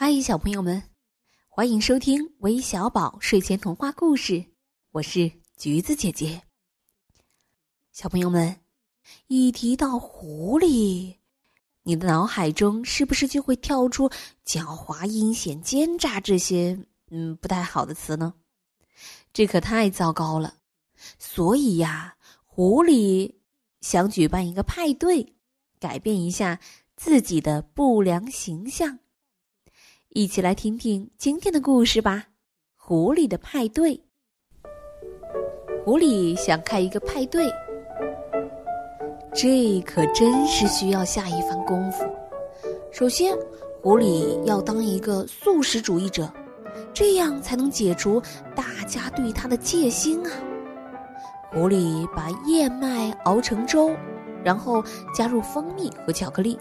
嗨，小朋友们，欢迎收听韦小宝睡前童话故事。我是橘子姐姐。小朋友们，一提到狐狸，你的脑海中是不是就会跳出狡猾、阴险、奸诈这些嗯不太好的词呢？这可太糟糕了。所以呀，狐狸想举办一个派对，改变一下自己的不良形象。一起来听听今天的故事吧，《狐狸的派对》。狐狸想开一个派对，这可真是需要下一番功夫。首先，狐狸要当一个素食主义者，这样才能解除大家对他的戒心啊。狐狸把燕麦熬成粥，然后加入蜂蜜和巧克力。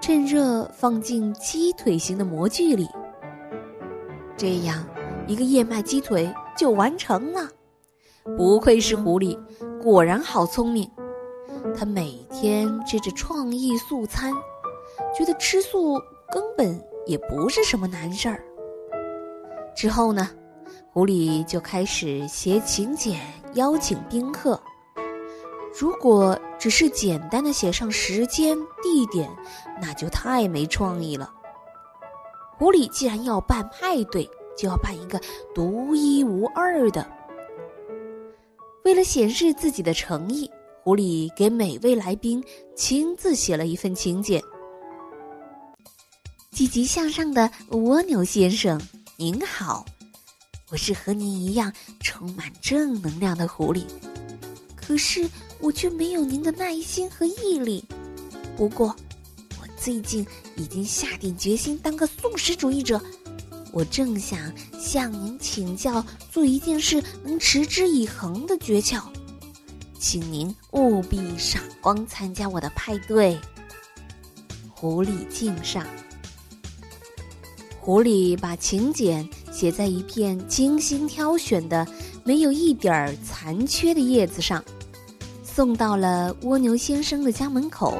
趁热放进鸡腿型的模具里，这样一个燕麦鸡腿就完成了。不愧是狐狸，果然好聪明。他每天吃着创意素餐，觉得吃素根本也不是什么难事儿。之后呢，狐狸就开始写请柬，邀请宾客。如果只是简单的写上时间、地点，那就太没创意了。狐狸既然要办派对，就要办一个独一无二的。为了显示自己的诚意，狐狸给每位来宾亲自写了一份请柬。积极向上的蜗牛先生，您好，我是和您一样充满正能量的狐狸，可是。我却没有您的耐心和毅力。不过，我最近已经下定决心当个素食主义者。我正想向您请教做一件事能持之以恒的诀窍，请您务必赏光参加我的派对。狐狸敬上。狐狸把请柬写在一片精心挑选的、没有一点儿残缺的叶子上。送到了蜗牛先生的家门口。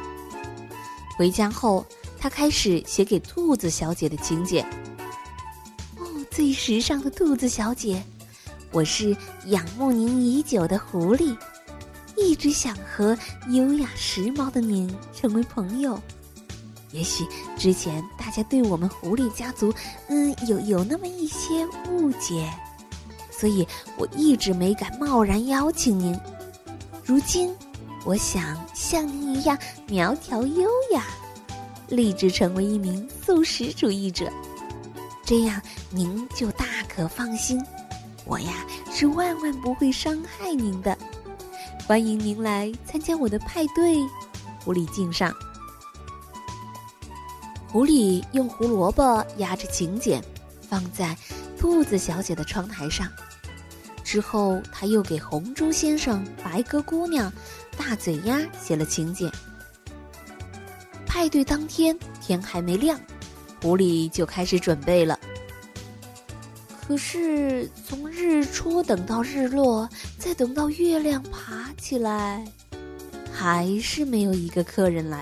回家后，他开始写给兔子小姐的请柬。哦，最时尚的兔子小姐，我是仰慕您已久的狐狸，一直想和优雅时髦的您成为朋友。也许之前大家对我们狐狸家族，嗯，有有那么一些误解，所以我一直没敢贸然邀请您。如今，我想像您一样苗条优雅，立志成为一名素食主义者。这样您就大可放心，我呀是万万不会伤害您的。欢迎您来参加我的派对。狐狸敬上。狐狸用胡萝卜压着请柬，放在兔子小姐的窗台上。之后，他又给红猪先生、白鸽姑娘、大嘴鸭写了请柬。派对当天，天还没亮，狐狸就开始准备了。可是，从日出等到日落，再等到月亮爬起来，还是没有一个客人来。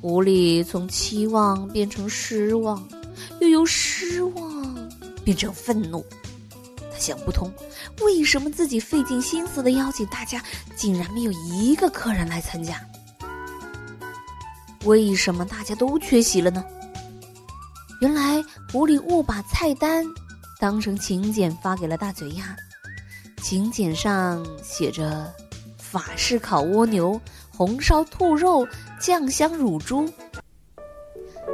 狐狸从期望变成失望，又由失望变成愤怒。想不通，为什么自己费尽心思的邀请大家，竟然没有一个客人来参加？为什么大家都缺席了呢？原来狐狸误把菜单当成请柬发给了大嘴鸭，请柬上写着法式烤蜗牛、红烧兔肉、酱香乳猪。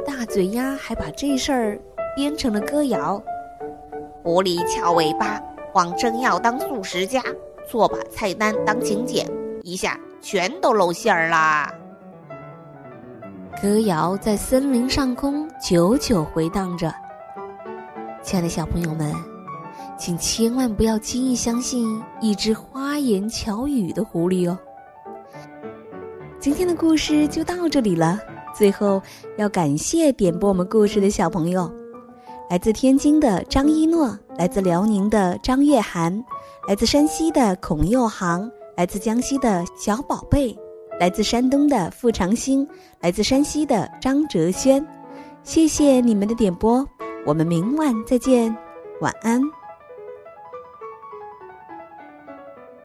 大嘴鸭还把这事儿编成了歌谣。狐狸翘尾巴，谎称要当素食家，错把菜单当请柬，一下全都露馅儿啦。歌谣在森林上空久久回荡着。亲爱的小朋友们，请千万不要轻易相信一只花言巧语的狐狸哦。今天的故事就到这里了。最后要感谢点播我们故事的小朋友。来自天津的张一诺，来自辽宁的张月涵，来自山西的孔佑航，来自江西的小宝贝，来自山东的付长兴，来自山西的张哲轩。谢谢你们的点播，我们明晚再见，晚安。